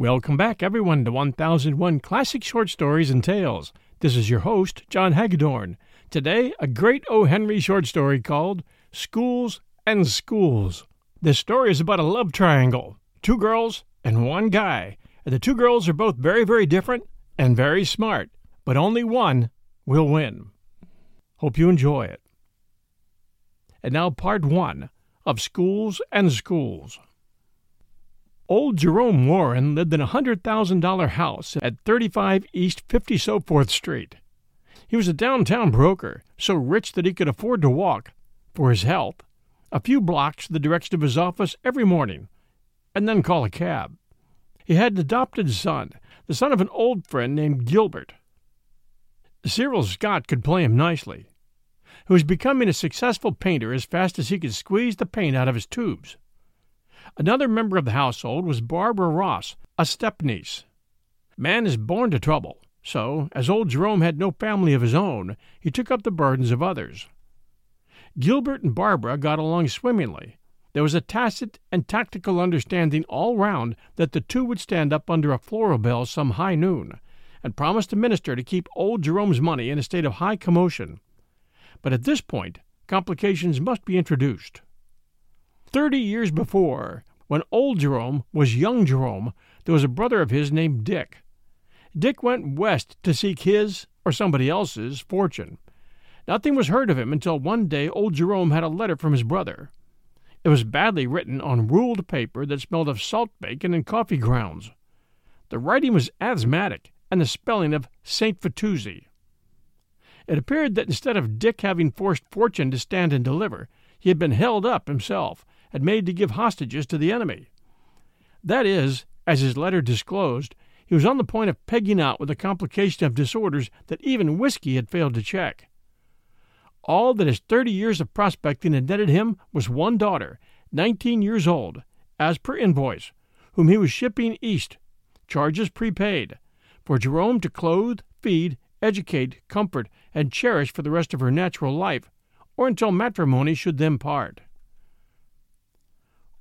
Welcome back, everyone, to 1001 Classic Short Stories and Tales. This is your host, John Hagedorn. Today, a great O. Henry short story called Schools and Schools. This story is about a love triangle two girls and one guy. And the two girls are both very, very different and very smart, but only one will win. Hope you enjoy it. And now, part one of Schools and Schools. Old Jerome Warren lived in a $100,000 house at 35 East 50 So Forth Street. He was a downtown broker, so rich that he could afford to walk, for his health, a few blocks the direction of his office every morning, and then call a cab. He had an adopted son, the son of an old friend named Gilbert. Cyril Scott could play him nicely, He was becoming a successful painter as fast as he could squeeze the paint out of his tubes. Another member of the household was Barbara Ross, a step-niece. Man is born to trouble, so, as old Jerome had no family of his own, he took up the burdens of others. Gilbert and Barbara got along swimmingly. There was a tacit and tactical understanding all round that the two would stand up under a floral bell some high noon, and promise the minister to keep old Jerome's money in a state of high commotion. But at this point, complications must be introduced. Thirty years before, when old Jerome was young Jerome, there was a brother of his named Dick. Dick went west to seek his, or somebody else's, fortune. Nothing was heard of him until one day old Jerome had a letter from his brother. It was badly written on ruled paper that smelled of salt bacon and coffee grounds. The writing was asthmatic, and the spelling of St. Vitusy. It appeared that instead of Dick having forced fortune to stand and deliver, he had been held up himself, had made to give hostages to the enemy. That is, as his letter disclosed, he was on the point of pegging out with a complication of disorders that even whiskey had failed to check. All that his thirty years of prospecting had netted him was one daughter, nineteen years old, as per invoice, whom he was shipping east, charges prepaid, for Jerome to clothe, feed, educate, comfort, and cherish for the rest of her natural life, or until matrimony should them part.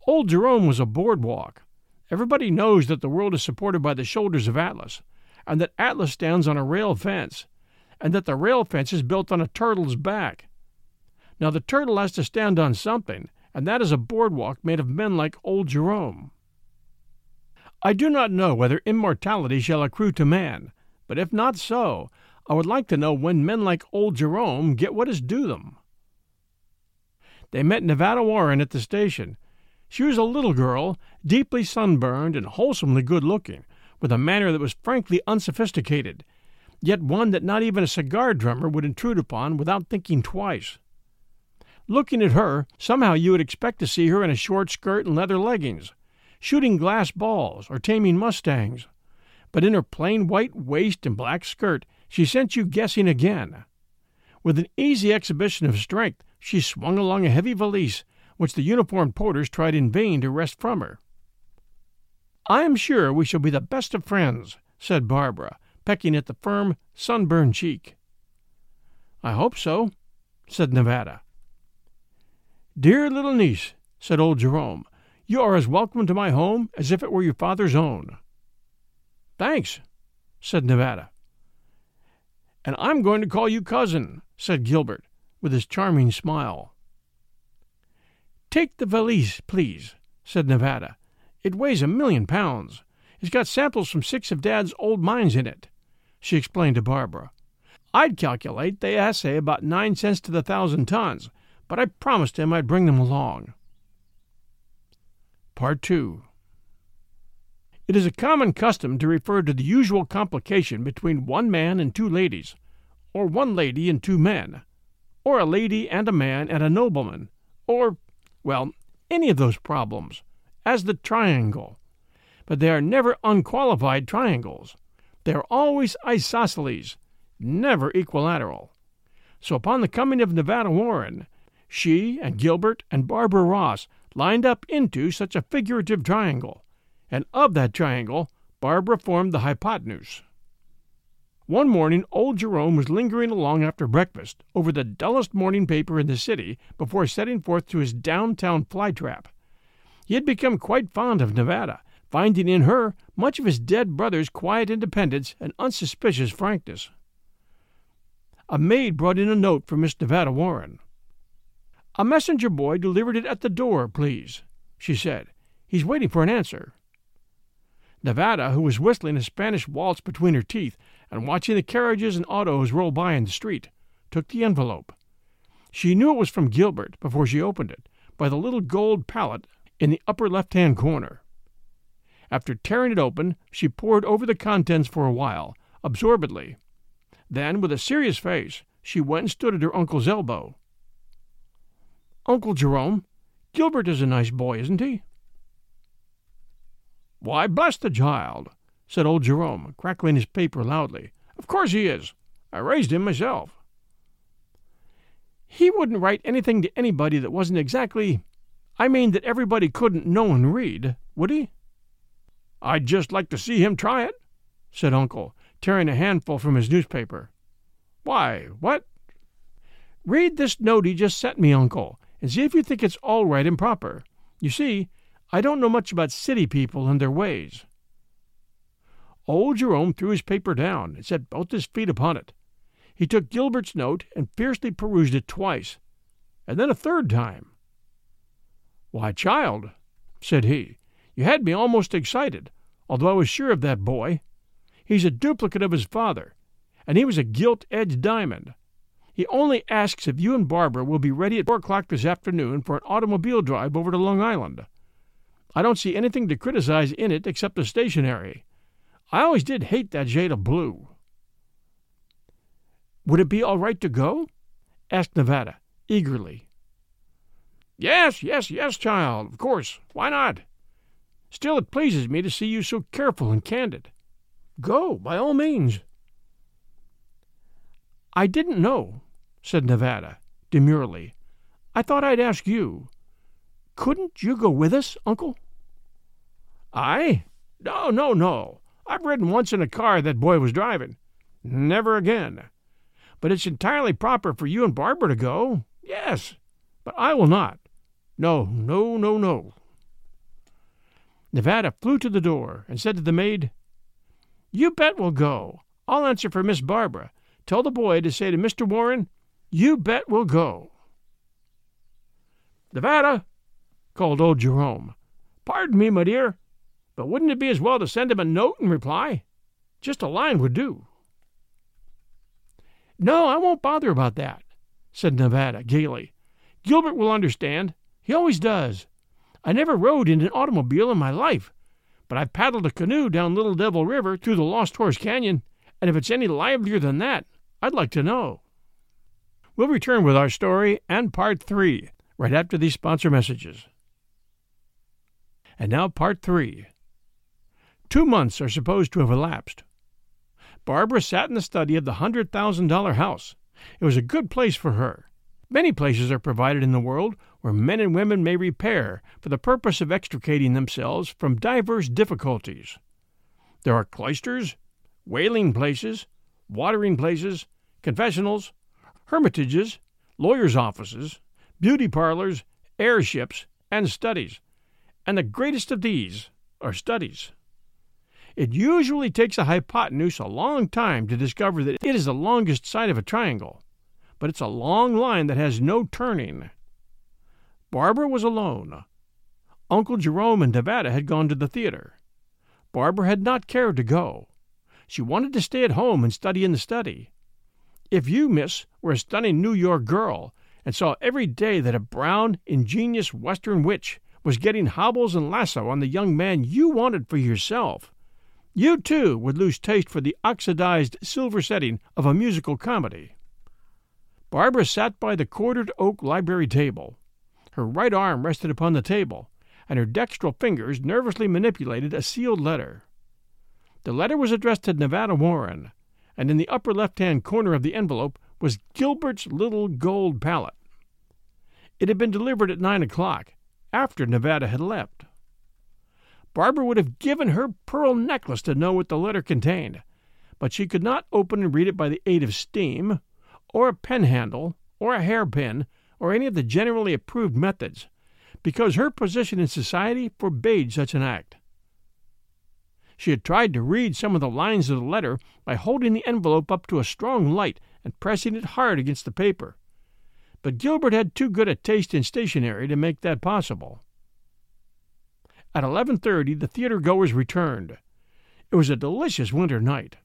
Old Jerome was a boardwalk. Everybody knows that the world is supported by the shoulders of Atlas, and that Atlas stands on a rail fence, and that the rail fence is built on a turtle's back. Now the turtle has to stand on something, and that is a boardwalk made of men like old Jerome. I do not know whether immortality shall accrue to man, but if not so, I would like to know when men like old Jerome get what is due them. They met Nevada Warren at the station, she was a little girl, deeply sunburned and wholesomely good looking, with a manner that was frankly unsophisticated, yet one that not even a cigar drummer would intrude upon without thinking twice. Looking at her, somehow you would expect to see her in a short skirt and leather leggings, shooting glass balls or taming mustangs. But in her plain white waist and black skirt, she sent you guessing again. With an easy exhibition of strength, she swung along a heavy valise which the uniformed porters tried in vain to wrest from her. I am sure we shall be the best of friends, said Barbara, pecking at the firm, sunburned cheek. I hope so, said Nevada. Dear little niece, said old Jerome, you are as welcome to my home as if it were your father's own. Thanks, said Nevada. And I'm going to call you cousin, said Gilbert, with his charming smile. Take the valise, please, said Nevada. It weighs a million pounds. It's got samples from six of Dad's old mines in it, she explained to Barbara. I'd calculate they assay about nine cents to the thousand tons, but I promised him I'd bring them along. Part 2 It is a common custom to refer to the usual complication between one man and two ladies, or one lady and two men, or a lady and a man and a nobleman, or, well, any of those problems, as the triangle. But they are never unqualified triangles. They are always isosceles, never equilateral. So upon the coming of Nevada Warren, she and Gilbert and Barbara Ross lined up into such a figurative triangle, and of that triangle Barbara formed the hypotenuse. One morning old Jerome was lingering along after breakfast over the dullest morning paper in the city before setting forth to his downtown flytrap. He had become quite fond of Nevada, finding in her much of his dead brother's quiet independence and unsuspicious frankness. A maid brought in a note for Miss Nevada Warren. A messenger boy delivered it at the door, please, she said. He's waiting for an answer. Nevada, who was whistling a Spanish waltz between her teeth and watching the carriages and autos roll by in the street, took the envelope. She knew it was from Gilbert before she opened it, by the little gold palette in the upper left hand corner. After tearing it open, she pored over the contents for a while, absorbedly. Then, with a serious face, she went and stood at her uncle's elbow. Uncle Jerome, Gilbert is a nice boy, isn't he? Why, bless the child, said old Jerome, crackling his paper loudly. Of course he is. I raised him myself. He wouldn't write anything to anybody that wasn't exactly I mean that everybody couldn't know and read, would he? I'd just like to see him try it, said Uncle, tearing a handful from his newspaper. Why, what? Read this note he just sent me, Uncle, and see if you think it's all right and proper. You see, I don't know much about city people and their ways. Old Jerome threw his paper down and set both his feet upon it. He took Gilbert's note and fiercely perused it twice, and then a third time. Why, child, said he, you had me almost excited, although I was sure of that boy. He's a duplicate of his father, and he was a gilt edged diamond. He only asks if you and Barbara will be ready at four o'clock this afternoon for an automobile drive over to Long Island. I don't see anything to criticize in it except the stationery. I always did hate that shade of blue. Would it be all right to go? asked Nevada, eagerly. Yes, yes, yes, child, of course. Why not? Still, it pleases me to see you so careful and candid. Go, by all means. I didn't know, said Nevada, demurely. I thought I'd ask you. Couldn't you go with us, Uncle? I? No, no, no. I've ridden once in a car that boy was driving. Never again. But it's entirely proper for you and Barbara to go. Yes, but I will not. No, no, no, no. Nevada flew to the door and said to the maid, You bet we'll go. I'll answer for Miss Barbara. Tell the boy to say to Mr. Warren, You bet we'll go. Nevada, called old Jerome. Pardon me, my dear, but wouldn't it be as well to send him a note in reply? Just a line would do. No, I won't bother about that, said Nevada gaily. Gilbert will understand. He always does. I never rode in an automobile in my life, but I've paddled a canoe down Little Devil River through the Lost Horse Canyon, and if it's any livelier than that, I'd like to know. We'll return with our story and part three right after these sponsor messages. And now, part three. Two months are supposed to have elapsed. Barbara sat in the study of the hundred thousand dollar house. It was a good place for her. Many places are provided in the world where men and women may repair for the purpose of extricating themselves from divers difficulties. There are cloisters, wailing places, watering places, confessionals, hermitages, lawyers' offices, beauty parlors, airships, and studies, and the greatest of these are studies. It usually takes a hypotenuse a long time to discover that it is the longest side of a triangle but it's a long line that has no turning. Barbara was alone. Uncle Jerome and Nevada had gone to the theater. Barbara had not cared to go. She wanted to stay at home and study in the study. If you, miss, were a stunning New York girl and saw every day that a brown, ingenious Western witch was getting hobbles and lasso on the young man you wanted for yourself, you too would lose taste for the oxidized silver setting of a musical comedy. Barbara sat by the quartered oak library table. Her right arm rested upon the table, and her dextral fingers nervously manipulated a sealed letter. The letter was addressed to Nevada Warren, and in the upper left hand corner of the envelope was Gilbert's little gold palette. It had been delivered at nine o'clock, after Nevada had left. Barbara would have given her pearl necklace to know what the letter contained, but she could not open and read it by the aid of steam, or a pen handle, or a hairpin, or any of the generally approved methods, because her position in society forbade such an act. She had tried to read some of the lines of the letter by holding the envelope up to a strong light and pressing it hard against the paper, but Gilbert had too good a taste in stationery to make that possible. At 11:30 the theater goers returned. It was a delicious winter night.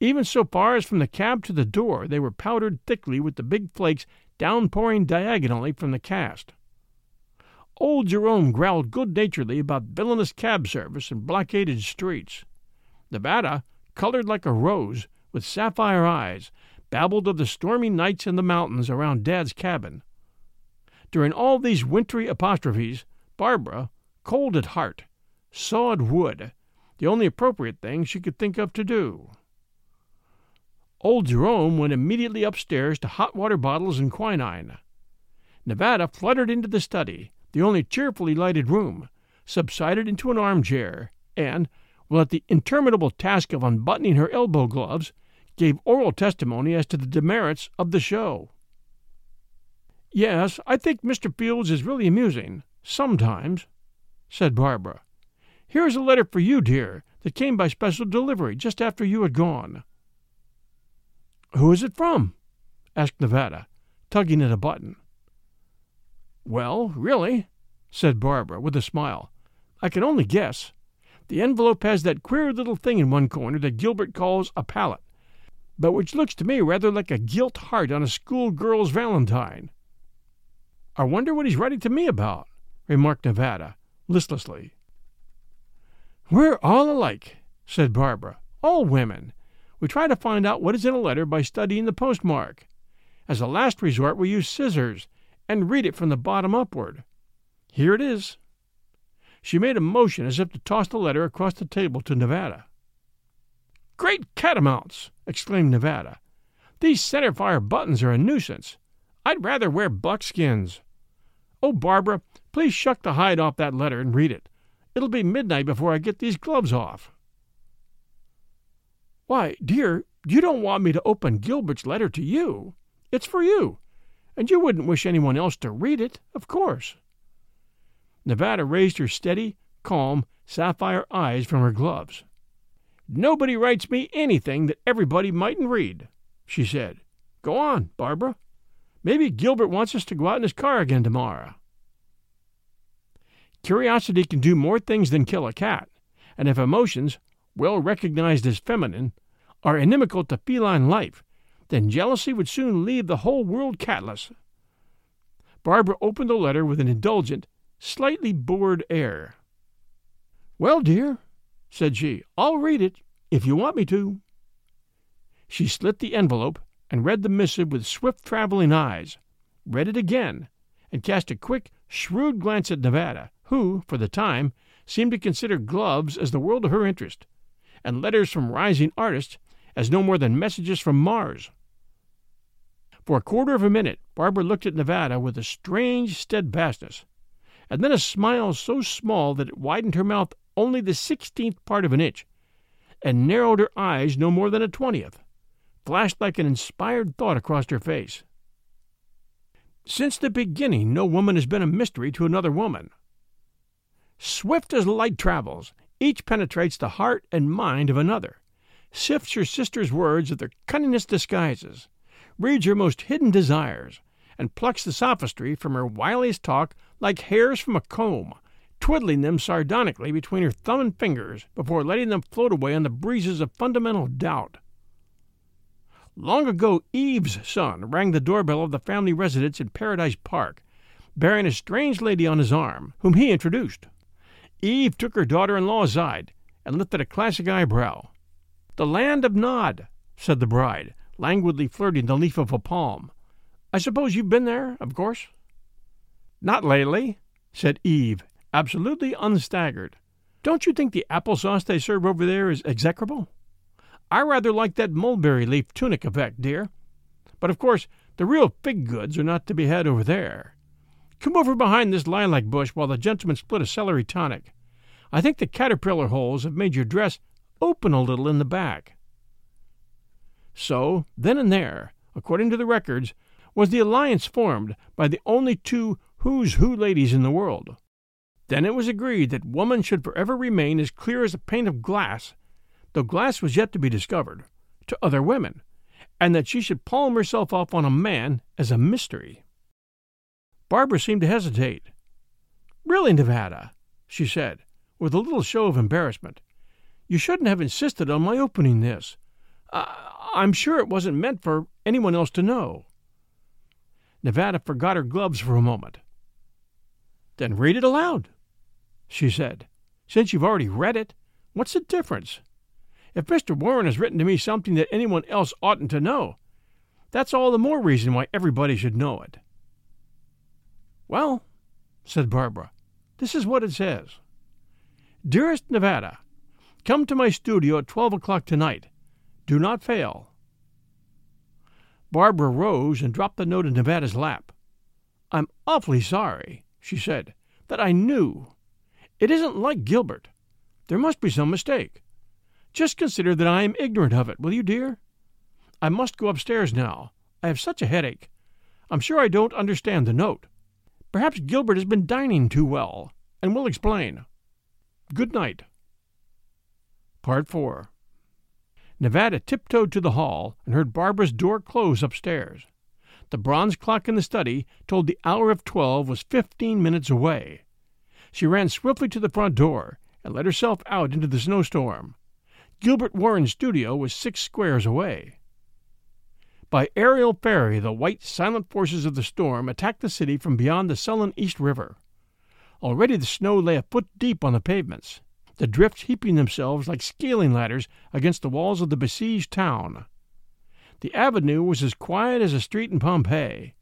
Even so far as from the cab to the door, they were powdered thickly with the big flakes downpouring diagonally from the cast. Old Jerome growled good naturedly about villainous cab service and blockaded streets. Nevada, colored like a rose, with sapphire eyes, babbled of the stormy nights in the mountains around Dad's cabin. During all these wintry apostrophes, Barbara, cold at heart, sawed wood, the only appropriate thing she could think of to do. Old Jerome went immediately upstairs to hot water bottles and quinine. Nevada fluttered into the study, the only cheerfully lighted room, subsided into an armchair, and, while at the interminable task of unbuttoning her elbow gloves, gave oral testimony as to the demerits of the show. Yes, I think Mr. Fields is really amusing, sometimes, said Barbara. Here's a letter for you, dear, that came by special delivery just after you had gone. Who is it from? asked Nevada, tugging at a button. Well, really, said Barbara, with a smile, I can only guess. The envelope has that queer little thing in one corner that Gilbert calls a palette, but which looks to me rather like a gilt heart on a schoolgirl's valentine. I wonder what he's writing to me about, remarked Nevada, listlessly. We're all alike, said Barbara, all women. We try to find out what is in a letter by studying the postmark. As a last resort, we use scissors and read it from the bottom upward. Here it is. She made a motion as if to toss the letter across the table to Nevada. Great catamounts! exclaimed Nevada. These centerfire buttons are a nuisance. I'd rather wear buckskins. Oh, Barbara, please shuck the hide off that letter and read it. It'll be midnight before I get these gloves off. Why, dear, you don't want me to open Gilbert's letter to you. It's for you, and you wouldn't wish anyone else to read it, of course. Nevada raised her steady, calm, sapphire eyes from her gloves. Nobody writes me anything that everybody mightn't read, she said. Go on, Barbara. Maybe Gilbert wants us to go out in his car again tomorrow. Curiosity can do more things than kill a cat, and if emotions, well recognized as feminine, are inimical to feline life, then jealousy would soon leave the whole world catless. Barbara opened the letter with an indulgent, slightly bored air. Well, dear, said she, I'll read it, if you want me to. She slit the envelope and read the missive with swift traveling eyes, read it again, and cast a quick, shrewd glance at Nevada, who, for the time, seemed to consider gloves as the world of her interest, and letters from rising artists as no more than messages from Mars. For a quarter of a minute, Barbara looked at Nevada with a strange steadfastness, and then a smile so small that it widened her mouth only the sixteenth part of an inch, and narrowed her eyes no more than a twentieth, flashed like an inspired thought across her face. Since the beginning, no woman has been a mystery to another woman. Swift as light travels, each penetrates the heart and mind of another sifts her sister's words of their cunningest disguises, reads her most hidden desires, and plucks the sophistry from her wiliest talk like hairs from a comb, twiddling them sardonically between her thumb and fingers before letting them float away on the breezes of fundamental doubt. Long ago, Eve's son rang the doorbell of the family residence in Paradise Park, bearing a strange lady on his arm, whom he introduced. Eve took her daughter in law aside and lifted a classic eyebrow. The land of Nod, said the bride, languidly flirting the leaf of a palm. I suppose you've been there, of course? Not lately, said Eve, absolutely unstaggered. Don't you think the apple sauce they serve over there is execrable? I rather like that mulberry leaf tunic effect, dear. But of course, the real fig goods are not to be had over there. Come over behind this lilac bush while the gentleman split a celery tonic. I think the caterpillar holes have made your dress open a little in the back. So, then and there, according to the records, was the alliance formed by the only two who's who ladies in the world. Then it was agreed that woman should forever remain as clear as a pane of glass, though glass was yet to be discovered, to other women, and that she should palm herself off on a man as a mystery. Barbara seemed to hesitate. Really, Nevada, she said, with a little show of embarrassment, you shouldn't have insisted on my opening this. I'm sure it wasn't meant for anyone else to know. Nevada forgot her gloves for a moment. Then read it aloud, she said. Since you've already read it, what's the difference? If Mr. Warren has written to me something that anyone else oughtn't to know, that's all the more reason why everybody should know it. Well, said Barbara, this is what it says Dearest Nevada, come to my studio at twelve o'clock tonight. Do not fail. Barbara rose and dropped the note in Nevada's lap. I'm awfully sorry, she said, that I knew. It isn't like Gilbert. There must be some mistake. Just consider that I am ignorant of it, will you, dear? I must go upstairs now. I have such a headache. I'm sure I don't understand the note. Perhaps Gilbert has been dining too well, and will explain. Good night. Part 4 Nevada tiptoed to the hall and heard Barbara's door close upstairs. The bronze clock in the study told the hour of twelve was fifteen minutes away. She ran swiftly to the front door and let herself out into the snowstorm. Gilbert Warren's studio was six squares away. By aerial ferry, the white, silent forces of the storm attacked the city from beyond the sullen East River. Already the snow lay a foot deep on the pavements the drifts heaping themselves like scaling ladders against the walls of the besieged town. The avenue was as quiet as a street in Pompeii.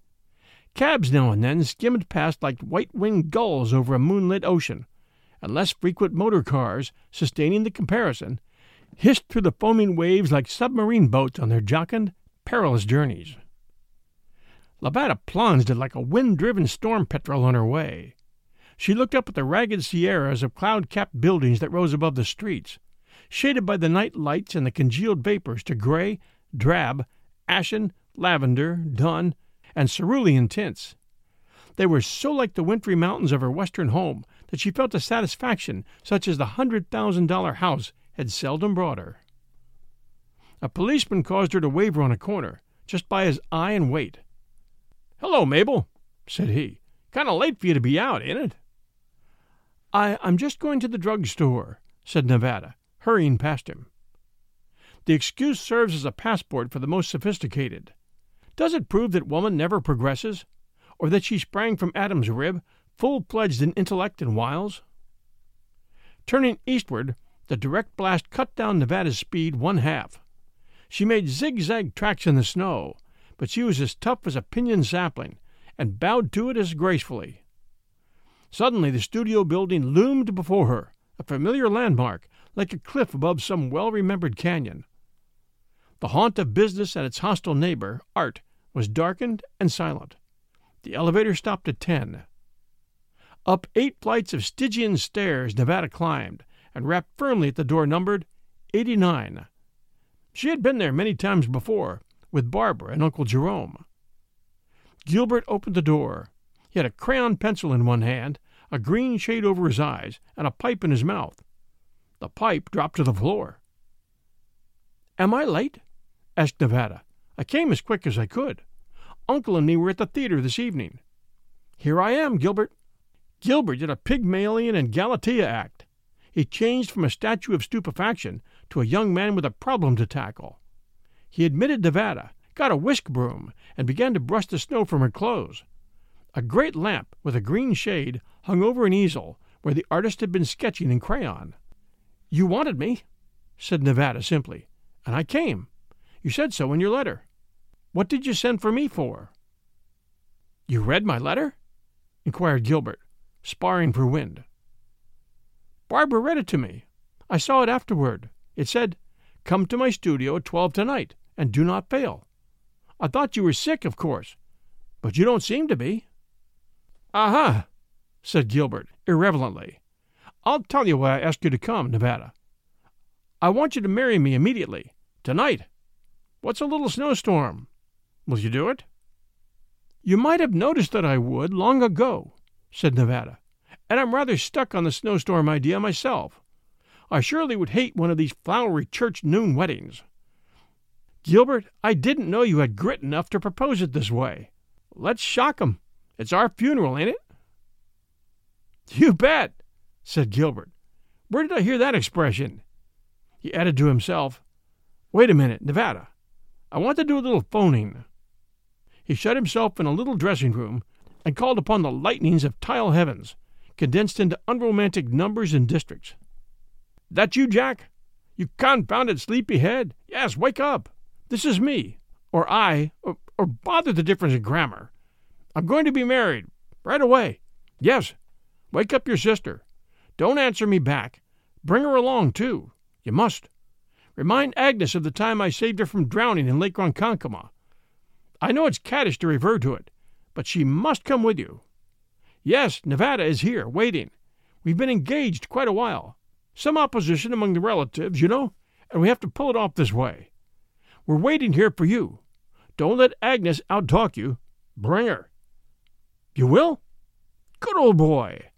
Cabs now and then skimmed past like white winged gulls over a moonlit ocean, and less frequent motor cars, sustaining the comparison, hissed through the foaming waves like submarine boats on their jocund, perilous journeys. Nevada plunged like a wind driven storm petrel on her way. She looked up at the ragged sierras of cloud capped buildings that rose above the streets, shaded by the night lights and the congealed vapors to gray, drab, ashen, lavender, dun, and cerulean tints. They were so like the wintry mountains of her western home that she felt a satisfaction such as the hundred thousand dollar house had seldom brought her. A policeman caused her to waver on a corner, just by his eye and weight. Hello, Mabel, said he. Kind of late for you to be out, ain't it? I, I'm just going to the drug store, said Nevada, hurrying past him. The excuse serves as a passport for the most sophisticated. Does it prove that woman never progresses, or that she sprang from Adam's rib, full fledged in intellect and wiles? Turning eastward, the direct blast cut down Nevada's speed one half. She made zigzag tracks in the snow, but she was as tough as a pinyon sapling, and bowed to it as gracefully. Suddenly the studio building loomed before her, a familiar landmark, like a cliff above some well remembered canyon. The haunt of business and its hostile neighbor, art, was darkened and silent. The elevator stopped at ten. Up eight flights of Stygian stairs Nevada climbed, and rapped firmly at the door numbered 89. She had been there many times before, with Barbara and Uncle Jerome. Gilbert opened the door. He had a crayon pencil in one hand, a green shade over his eyes, and a pipe in his mouth. The pipe dropped to the floor. Am I late? asked Nevada. I came as quick as I could. Uncle and me were at the theater this evening. Here I am, Gilbert. Gilbert did a Pygmalion and Galatea act. He changed from a statue of stupefaction to a young man with a problem to tackle. He admitted Nevada, got a whisk broom, and began to brush the snow from her clothes. A great lamp with a green shade hung over an easel where the artist had been sketching in crayon. You wanted me, said Nevada simply, and I came. You said so in your letter. What did you send for me for? You read my letter? inquired Gilbert, sparring for wind. Barbara read it to me. I saw it afterward. It said, Come to my studio at twelve tonight, and do not fail. I thought you were sick, of course, but you don't seem to be. Aha, said Gilbert, irrelevantly. I'll tell you why I asked you to come, Nevada. I want you to marry me immediately, tonight. What's a little snowstorm? Will you do it? You might have noticed that I would long ago, said Nevada, and I'm rather stuck on the snowstorm idea myself. I surely would hate one of these flowery church noon weddings. Gilbert, I didn't know you had grit enough to propose it this way. Let's shock 'em. It's our funeral, ain't it? You bet, said Gilbert. Where did I hear that expression? He added to himself, Wait a minute, Nevada. I want to do a little phoning. He shut himself in a little dressing room and called upon the lightnings of tile heavens, condensed into unromantic numbers and districts. That you, Jack? You confounded sleepyhead? Yes, wake up. This is me, or I, or, or bother the difference in grammar. I'm going to be married. Right away. Yes. Wake up your sister. Don't answer me back. Bring her along, too. You must. Remind Agnes of the time I saved her from drowning in Lake Ronkonkoma. I know it's caddish to refer to it, but she must come with you. Yes, Nevada is here, waiting. We've been engaged quite a while. Some opposition among the relatives, you know, and we have to pull it off this way. We're waiting here for you. Don't let Agnes outtalk you. Bring her. You will? Good old boy.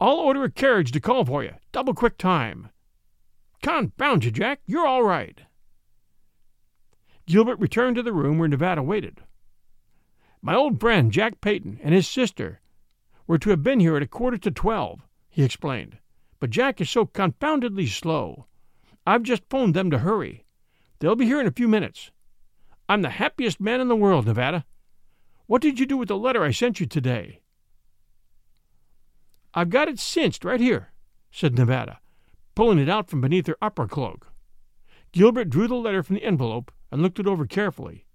I'll order a carriage to call for you. Double quick time. Confound you, Jack. You're all right. Gilbert returned to the room where Nevada waited. My old friend, Jack Peyton, and his sister were to have been here at a quarter to twelve, he explained. But Jack is so confoundedly slow. I've just phoned them to hurry. They'll be here in a few minutes. I'm the happiest man in the world, Nevada. What did you do with the letter I sent you today? I've got it cinched right here, said Nevada, pulling it out from beneath her upper cloak. Gilbert drew the letter from the envelope and looked it over carefully.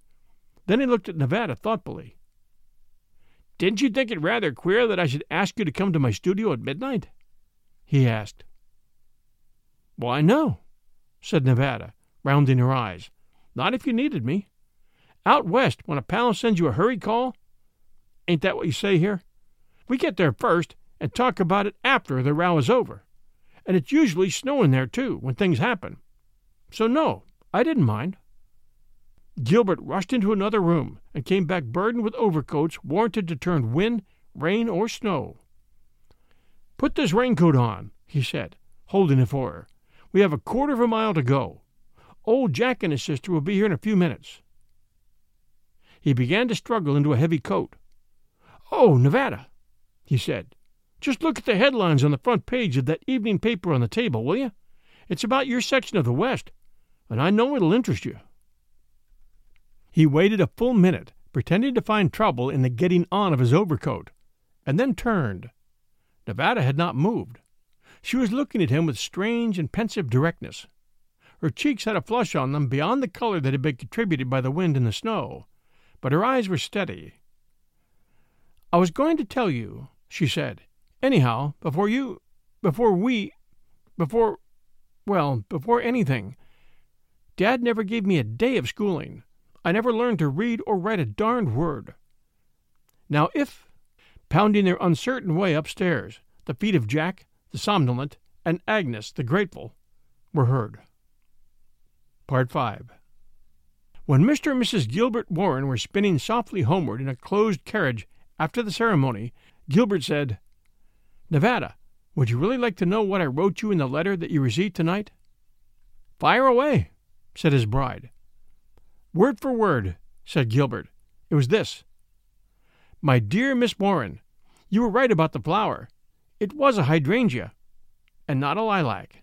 Then he looked at Nevada thoughtfully. Didn't you think it rather queer that I should ask you to come to my studio at midnight? he asked. Why, no, said Nevada, rounding her eyes. Not if you needed me. Out west, when a pal sends you a hurry call, ain't that what you say here? We get there first and talk about it after the row is over. And it's usually snowing there, too, when things happen. So, no, I didn't mind. Gilbert rushed into another room and came back burdened with overcoats warranted to turn wind, rain, or snow. Put this raincoat on, he said, holding it for her. We have a quarter of a mile to go. Old Jack and his sister will be here in a few minutes. He began to struggle into a heavy coat. Oh, Nevada, he said. Just look at the headlines on the front page of that evening paper on the table, will you? It's about your section of the West, and I know it'll interest you. He waited a full minute, pretending to find trouble in the getting on of his overcoat, and then turned. Nevada had not moved. She was looking at him with strange and pensive directness. Her cheeks had a flush on them beyond the color that had been contributed by the wind and the snow, but her eyes were steady. I was going to tell you, she said. Anyhow, before you. before we. before. well, before anything. Dad never gave me a day of schooling. I never learned to read or write a darned word. Now, if. pounding their uncertain way upstairs, the feet of Jack, the somnolent, and Agnes, the grateful, were heard. Part 5 when Mr. and Mrs. Gilbert Warren were spinning softly homeward in a closed carriage after the ceremony, Gilbert said, Nevada, would you really like to know what I wrote you in the letter that you received tonight? Fire away, said his bride. Word for word, said Gilbert. It was this My dear Miss Warren, you were right about the flower. It was a hydrangea, and not a lilac.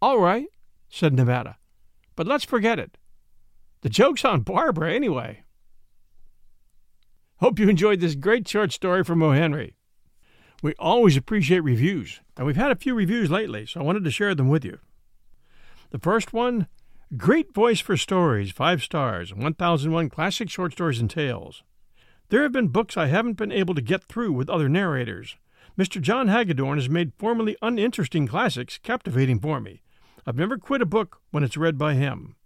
All right, said Nevada, but let's forget it. The joke's on Barbara, anyway. Hope you enjoyed this great short story from O. Henry. We always appreciate reviews, and we've had a few reviews lately, so I wanted to share them with you. The first one Great voice for stories, five stars, 1001 classic short stories and tales. There have been books I haven't been able to get through with other narrators. Mr. John Hagedorn has made formerly uninteresting classics captivating for me. I've never quit a book when it's read by him.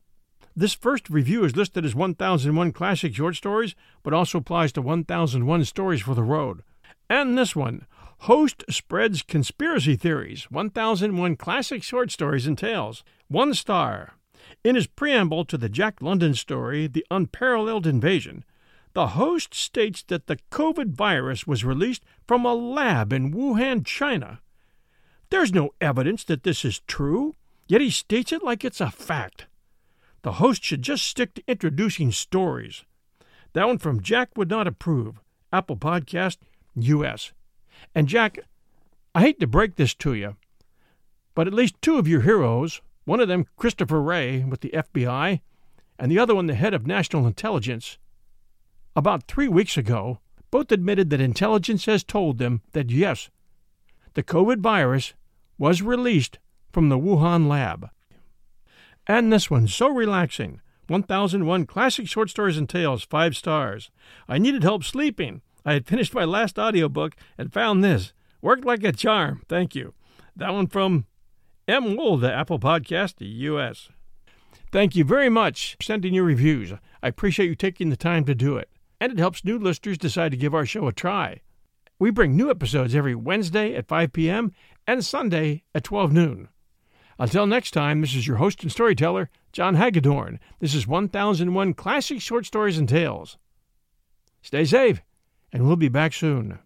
This first review is listed as 1001 Classic Short Stories, but also applies to 1001 Stories for the Road. And this one, Host Spreads Conspiracy Theories 1001 Classic Short Stories and Tales. One star. In his preamble to the Jack London story, The Unparalleled Invasion, the host states that the COVID virus was released from a lab in Wuhan, China. There's no evidence that this is true, yet he states it like it's a fact. The host should just stick to introducing stories. That one from Jack would not approve. Apple Podcast, U.S. And Jack, I hate to break this to you, but at least two of your heroes, one of them Christopher Wray with the FBI, and the other one the head of national intelligence, about three weeks ago, both admitted that intelligence has told them that yes, the COVID virus was released from the Wuhan lab. And this one, so relaxing. 1001 Classic Short Stories and Tales, 5 stars. I needed help sleeping. I had finished my last audiobook and found this. Worked like a charm. Thank you. That one from M. Wool, the Apple Podcast, the U.S. Thank you very much for sending your reviews. I appreciate you taking the time to do it. And it helps new listeners decide to give our show a try. We bring new episodes every Wednesday at 5 p.m. and Sunday at 12 noon. Until next time, this is your host and storyteller, John Hagedorn. This is 1001 Classic Short Stories and Tales. Stay safe, and we'll be back soon.